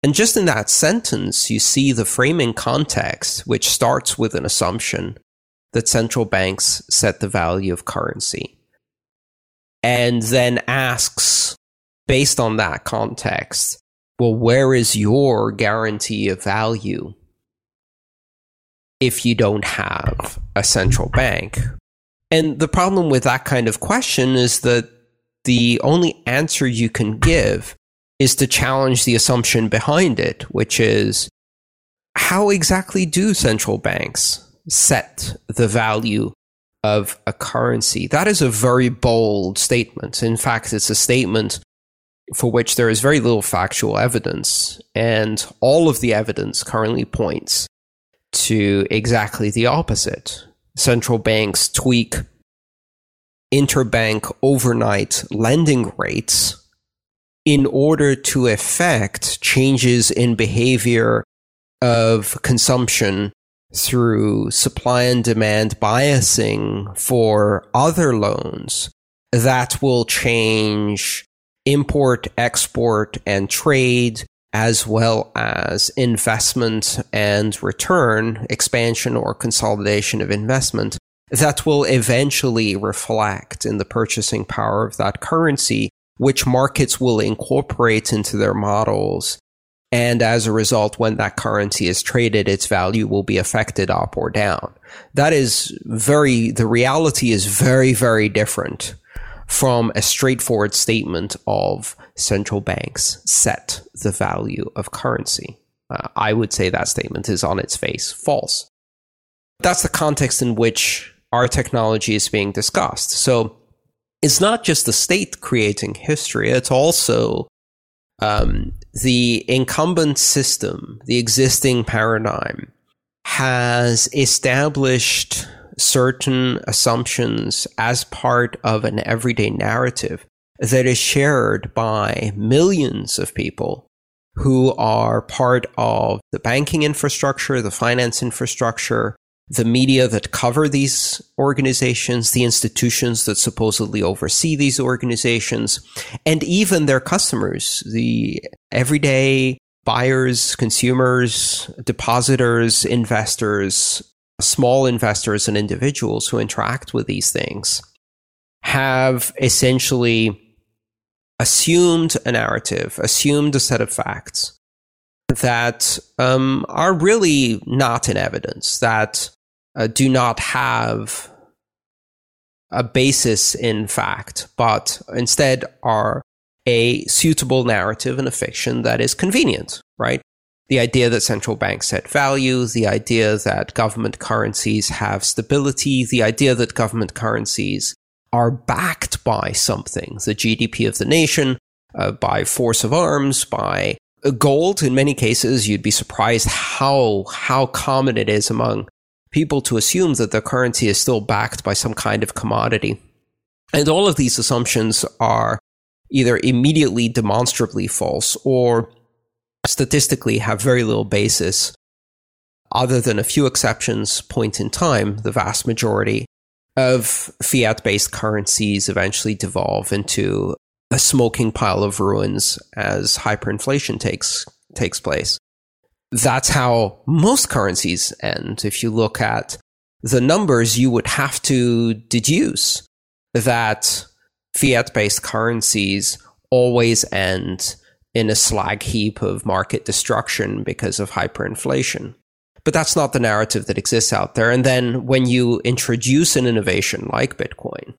And just in that sentence, you see the framing context, which starts with an assumption that central banks set the value of currency, and then asks, based on that context, well, where is your guarantee of value if you don't have a central bank? And the problem with that kind of question is that the only answer you can give is to challenge the assumption behind it, which is how exactly do central banks set the value of a currency? That is a very bold statement. In fact, it's a statement for which there is very little factual evidence, and all of the evidence currently points to exactly the opposite. Central banks tweak interbank overnight lending rates in order to effect changes in behavior of consumption through supply and demand biasing for other loans that will change import, export, and trade, as well as investment and return, expansion or consolidation of investment, that will eventually reflect in the purchasing power of that currency, which markets will incorporate into their models. And as a result, when that currency is traded, its value will be affected up or down. That is very, the reality is very, very different from a straightforward statement of central banks set the value of currency. Uh, I would say that statement is on its face false. That's the context in which our technology is being discussed. So it's not just the state creating history, it's also um, the incumbent system, the existing paradigm, has established certain assumptions as part of an everyday narrative that is shared by millions of people who are part of the banking infrastructure, the finance infrastructure, the media that cover these organizations, the institutions that supposedly oversee these organizations, and even their customers, the everyday buyers, consumers, depositors, investors, small investors, and individuals who interact with these things have essentially assumed a narrative, assumed a set of facts that um, are really not in evidence, that uh, do not have a basis in fact, but instead are a suitable narrative and a fiction that is convenient, right? The idea that central banks set value, the idea that government currencies have stability, the idea that government currencies are backed by something, the GDP of the nation, uh, by force of arms, by gold. In many cases, you'd be surprised how how common it is among people to assume that the currency is still backed by some kind of commodity. And all of these assumptions are either immediately demonstrably false or statistically have very little basis. Other than a few exceptions, point in time, the vast majority of fiat based currencies eventually devolve into a smoking pile of ruins as hyperinflation takes takes place. That's how most currencies end. If you look at the numbers, you would have to deduce that fiat based currencies always end in a slag heap of market destruction because of hyperinflation. But that's not the narrative that exists out there. And then when you introduce an innovation like Bitcoin,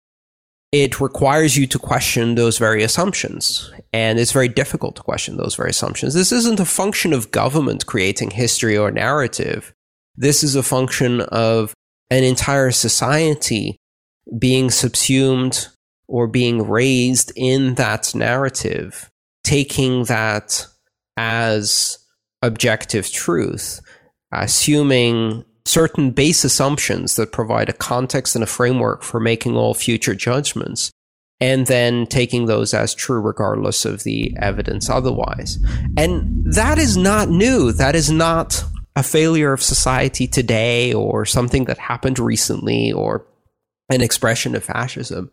it requires you to question those very assumptions. And it's very difficult to question those very assumptions. This isn't a function of government creating history or narrative. This is a function of an entire society being subsumed or being raised in that narrative, taking that as objective truth, assuming certain base assumptions that provide a context and a framework for making all future judgments, and then taking those as true regardless of the evidence otherwise. And that is not new. That is not a failure of society today or something that happened recently or an expression of fascism.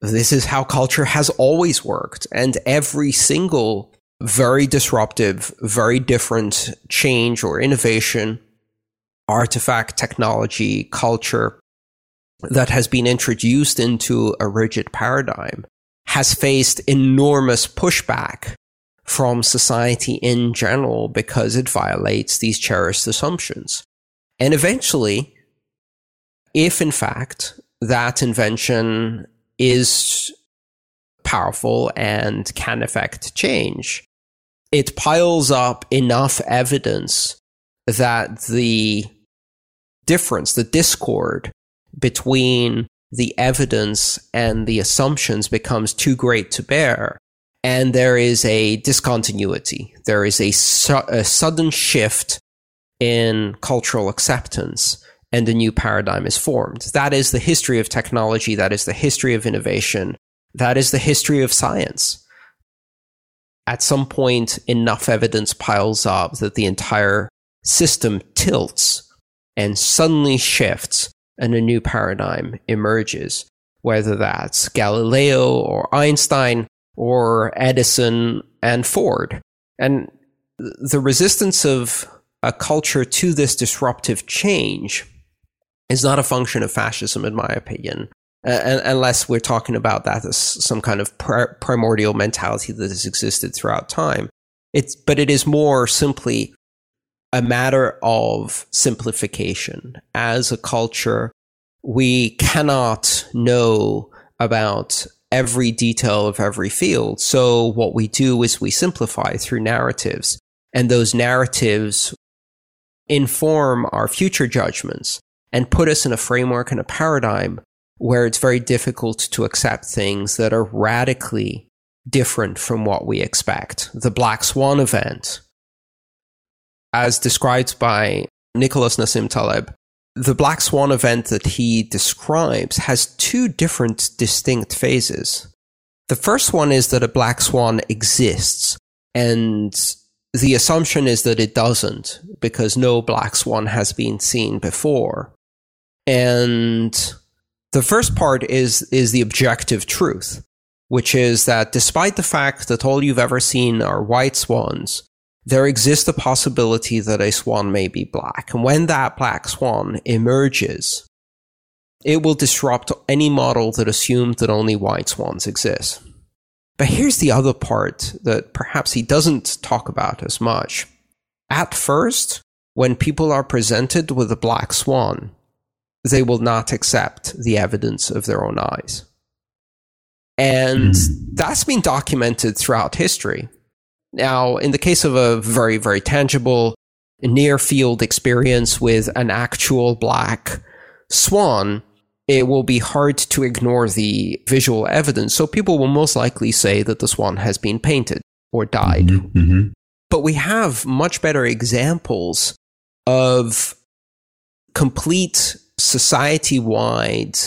This is how culture has always worked. And every single very disruptive, very different change or innovation, artifact, technology, culture that has been introduced into a rigid paradigm has faced enormous pushback from society in general because it violates these cherished assumptions. And eventually, if in fact that invention is powerful and can affect change, it piles up enough evidence that the difference, the discord between the evidence and the assumptions becomes too great to bear. And there is a discontinuity. There is a, su- a sudden shift in cultural acceptance and a new paradigm is formed. That is the history of technology. That is the history of innovation. That is the history of science. At some point, enough evidence piles up that the entire system tilts and suddenly shifts and a new paradigm emerges, whether that's Galileo or Einstein or Edison and Ford. And the resistance of a culture to this disruptive change is not a function of fascism, in my opinion, uh, unless we're talking about that as some kind of primordial mentality that has existed throughout time. It's, but it is more simply a matter of simplification. As a culture, we cannot know about every detail of every field. So what we do is we simplify through narratives, and those narratives inform our future judgments and put us in a framework and a paradigm where it's very difficult to accept things that are radically different from what we expect. The Black Swan event, as described by Nicholas Nassim Taleb, the Black Swan event that he describes has two different distinct phases. The first one is that a black swan exists and the assumption is that it doesn't because no black swan has been seen before. And the first part is is the objective truth, which is that despite the fact that all you've ever seen are white swans, there exists a possibility that a swan may be black. And when that black swan emerges, it will disrupt any model that assumed that only white swans exist. But here's the other part that perhaps he doesn't talk about as much. At first, when people are presented with a black swan, they will not accept the evidence of their own eyes. And mm. that's been documented throughout history. Now, in the case of a very, very tangible near field experience with an actual black swan, it will be hard to ignore the visual evidence. So people will most likely say that the swan has been painted or died. Mm-hmm, mm-hmm. But we have much better examples of complete society wide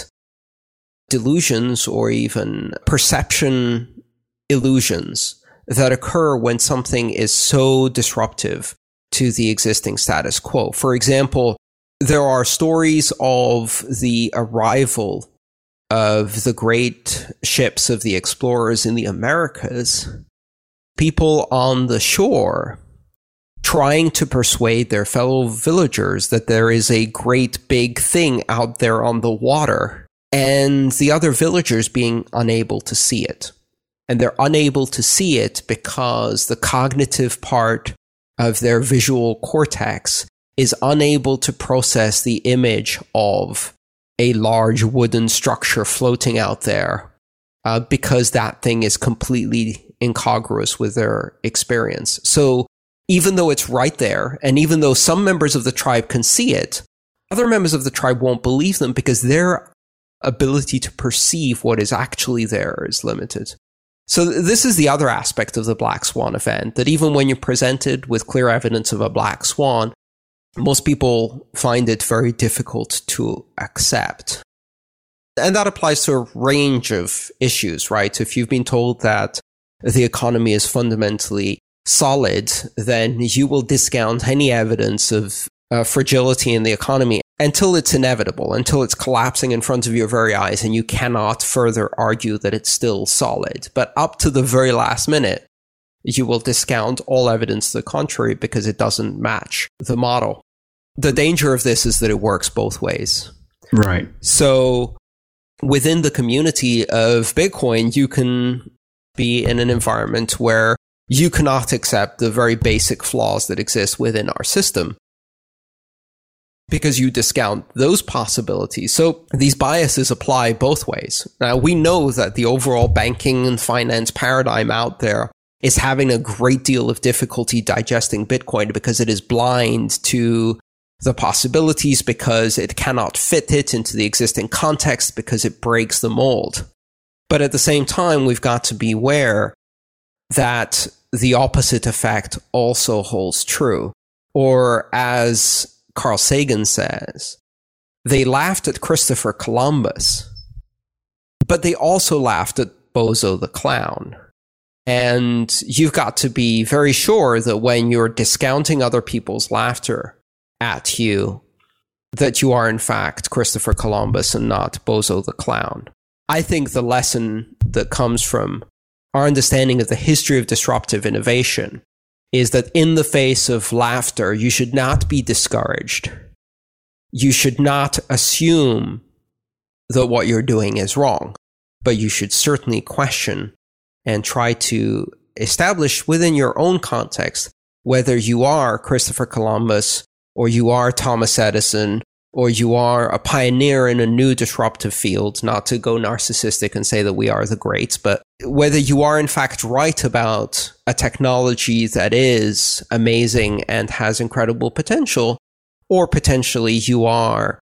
delusions or even perception illusions that occur when something is so disruptive to the existing status quo. For example, there are stories of the arrival of the great ships of the explorers in the Americas, people on the shore trying to persuade their fellow villagers that there is a great big thing out there on the water, and the other villagers being unable to see it. And they're unable to see it because the cognitive part of their visual cortex is unable to process the image of a large wooden structure floating out there uh, because that thing is completely incongruous with their experience. So even though it's right there, and even though some members of the tribe can see it, other members of the tribe won't believe them because their ability to perceive what is actually there is limited. So this is the other aspect of the black swan event that even when you're presented with clear evidence of a black swan, most people find it very difficult to accept. And that applies to a range of issues, right? If you've been told that the economy is fundamentally solid, then you will discount any evidence of uh, fragility in the economy until it's inevitable, until it's collapsing in front of your very eyes, and you cannot further argue that it's still solid. But up to the very last minute, you will discount all evidence to the contrary because it doesn't match the model. The danger of this is that it works both ways. Right. So within the community of Bitcoin, you can be in an environment where you cannot accept the very basic flaws that exist within our system because you discount those possibilities. So these biases apply both ways. Now we know that the overall banking and finance paradigm out there is having a great deal of difficulty digesting Bitcoin because it is blind to the possibilities because it cannot fit it into the existing context because it breaks the mold. But at the same time, we've got to be aware that the opposite effect also holds true. Or as Carl Sagan says, they laughed at Christopher Columbus, but they also laughed at Bozo the Clown. And you've got to be very sure that when you're discounting other people's laughter at you, that you are in fact Christopher Columbus and not Bozo the Clown. I think the lesson that comes from our understanding of the history of disruptive innovation is that in the face of laughter, you should not be discouraged. You should not assume that what you're doing is wrong, but you should certainly question and try to establish within your own context whether you are Christopher Columbus or you are Thomas Edison or you are a pioneer in a new disruptive field, not to go narcissistic and say that we are the greats, but whether you are in fact right about a technology that is amazing and has incredible potential, or potentially you are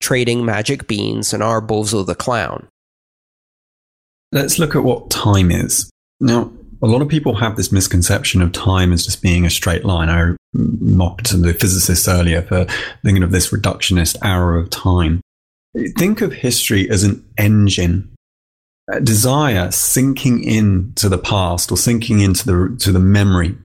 trading magic beans and are Bozo the clown. Let's look at what time is. Now, a lot of people have this misconception of time as just being a straight line. I mocked the physicists earlier for thinking of this reductionist arrow of time. Think of history as an engine. A desire sinking into the past or sinking into the to the memory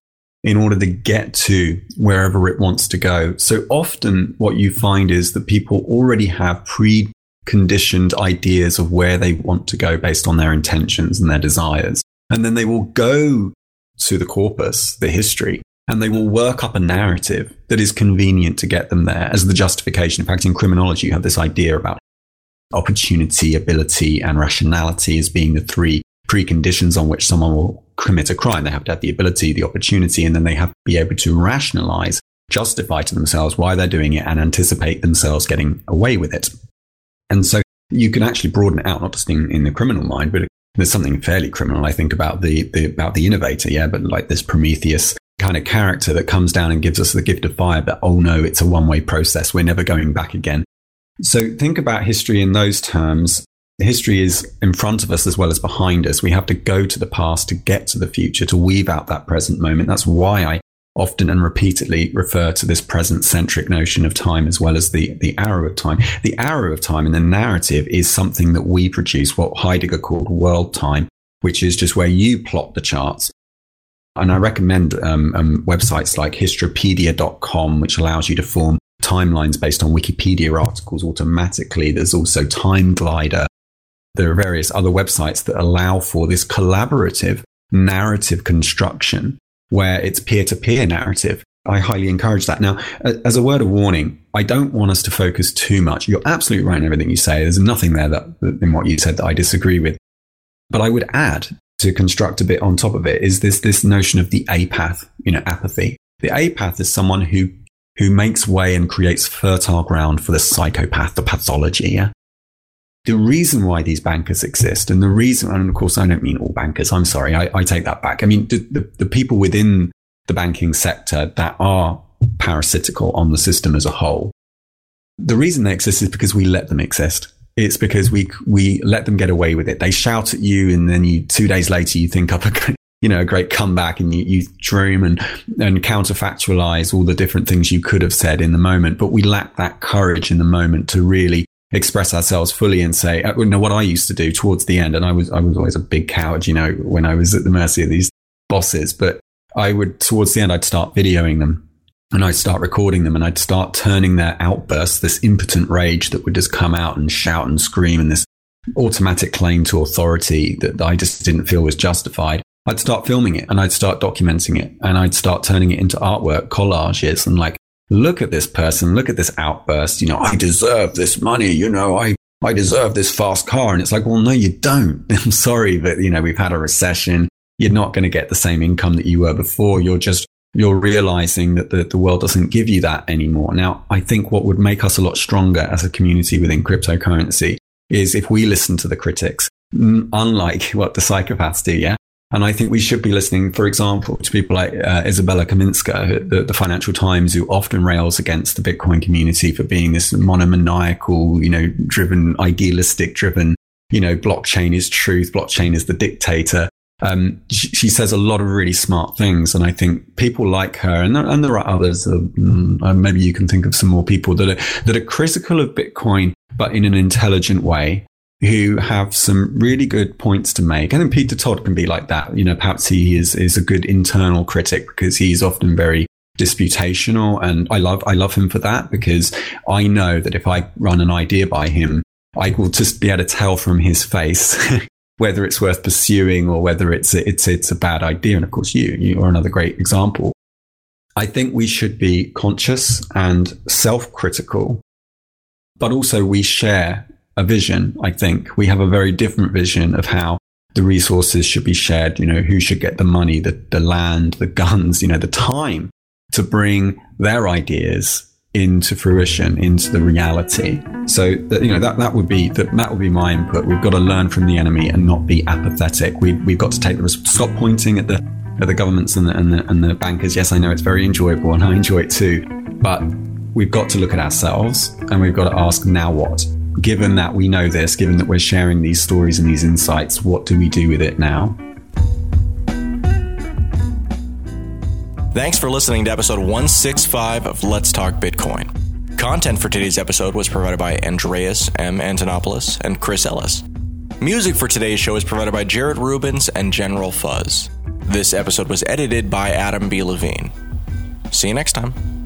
in order to get to wherever it wants to go. So often what you find is that people already have preconditioned ideas of where they want to go based on their intentions and their desires. And then they will go to the corpus, the history, and they will work up a narrative that is convenient to get them there as the justification. In fact, in criminology, you have this idea about opportunity, ability, and rationality as being the three preconditions on which someone will commit a crime. They have to have the ability, the opportunity, and then they have to be able to rationalize, justify to themselves why they're doing it and anticipate themselves getting away with it. And so you can actually broaden it out, not just in, in the criminal mind, but there's something fairly criminal, I think, about the, the, about the innovator. Yeah. But like this Prometheus kind of character that comes down and gives us the gift of fire, but oh no, it's a one way process. We're never going back again. So think about history in those terms history is in front of us as well as behind us. We have to go to the past to get to the future, to weave out that present moment. That's why I often and repeatedly refer to this present centric notion of time as well as the, the arrow of time. The arrow of time in the narrative is something that we produce, what Heidegger called world time, which is just where you plot the charts. And I recommend um, um, websites like histropedia.com, which allows you to form timelines based on Wikipedia articles automatically. There's also Time Glider, there are various other websites that allow for this collaborative narrative construction where it's peer to peer narrative. I highly encourage that. Now, as a word of warning, I don't want us to focus too much. You're absolutely right in everything you say. There's nothing there that, in what you said that I disagree with. But I would add to construct a bit on top of it is this, this notion of the apath, you know, apathy. The apath is someone who, who makes way and creates fertile ground for the psychopath, the pathology. Yeah? The reason why these bankers exist and the reason, and of course, I don't mean all bankers. I'm sorry. I, I take that back. I mean, the, the, the people within the banking sector that are parasitical on the system as a whole. The reason they exist is because we let them exist. It's because we we let them get away with it. They shout at you, and then you two days later you think up a you know a great comeback, and you, you dream and and counterfactualize all the different things you could have said in the moment. But we lack that courage in the moment to really express ourselves fully and say, uh, you know, what I used to do towards the end. And I was, I was always a big coward, you know, when I was at the mercy of these bosses, but I would, towards the end, I'd start videoing them and I'd start recording them and I'd start turning their outbursts, this impotent rage that would just come out and shout and scream and this automatic claim to authority that I just didn't feel was justified. I'd start filming it and I'd start documenting it and I'd start turning it into artwork, collages and like look at this person, look at this outburst. You know, I deserve this money. You know, I, I deserve this fast car. And it's like, well, no, you don't. I'm sorry, but you know, we've had a recession. You're not going to get the same income that you were before. You're just, you're realizing that the, the world doesn't give you that anymore. Now, I think what would make us a lot stronger as a community within cryptocurrency is if we listen to the critics, unlike what the psychopaths do. Yeah. And I think we should be listening, for example, to people like uh, Izabella Kaminska, the, the, Financial Times, who often rails against the Bitcoin community for being this monomaniacal, you know, driven, idealistic driven, you know, blockchain is truth, blockchain is the dictator. Um, she, she, says a lot of really smart things. And I think people like her, and there, and there are others, uh, maybe you can think of some more people that are, that are critical of Bitcoin, but in an intelligent way who have some really good points to make. And then Peter Todd can be like that. You know, perhaps he is, is a good internal critic because he's often very disputational. And I love, I love him for that because I know that if I run an idea by him, I will just be able to tell from his face whether it's worth pursuing or whether it's, a, it's, it's a bad idea. And of course, you, you are another great example. I think we should be conscious and self critical, but also we share a vision, I think. We have a very different vision of how the resources should be shared, you know, who should get the money, the, the land, the guns, you know, the time to bring their ideas into fruition, into the reality. So that, you know that that would be that that would be my input. We've got to learn from the enemy and not be apathetic. We we've got to take the. Stop pointing at the at the governments and the, and the and the bankers. Yes, I know it's very enjoyable and I enjoy it too, but we've got to look at ourselves and we've got to ask now what given that we know this, given that we're sharing these stories and these insights, what do we do with it now? Thanks for listening to episode 165 of Let's Talk Bitcoin. Content for today's episode was provided by Andreas M. Antonopoulos and Chris Ellis. Music for today's show is provided by Jared Rubens and General Fuzz. This episode was edited by Adam B. Levine. See you next time.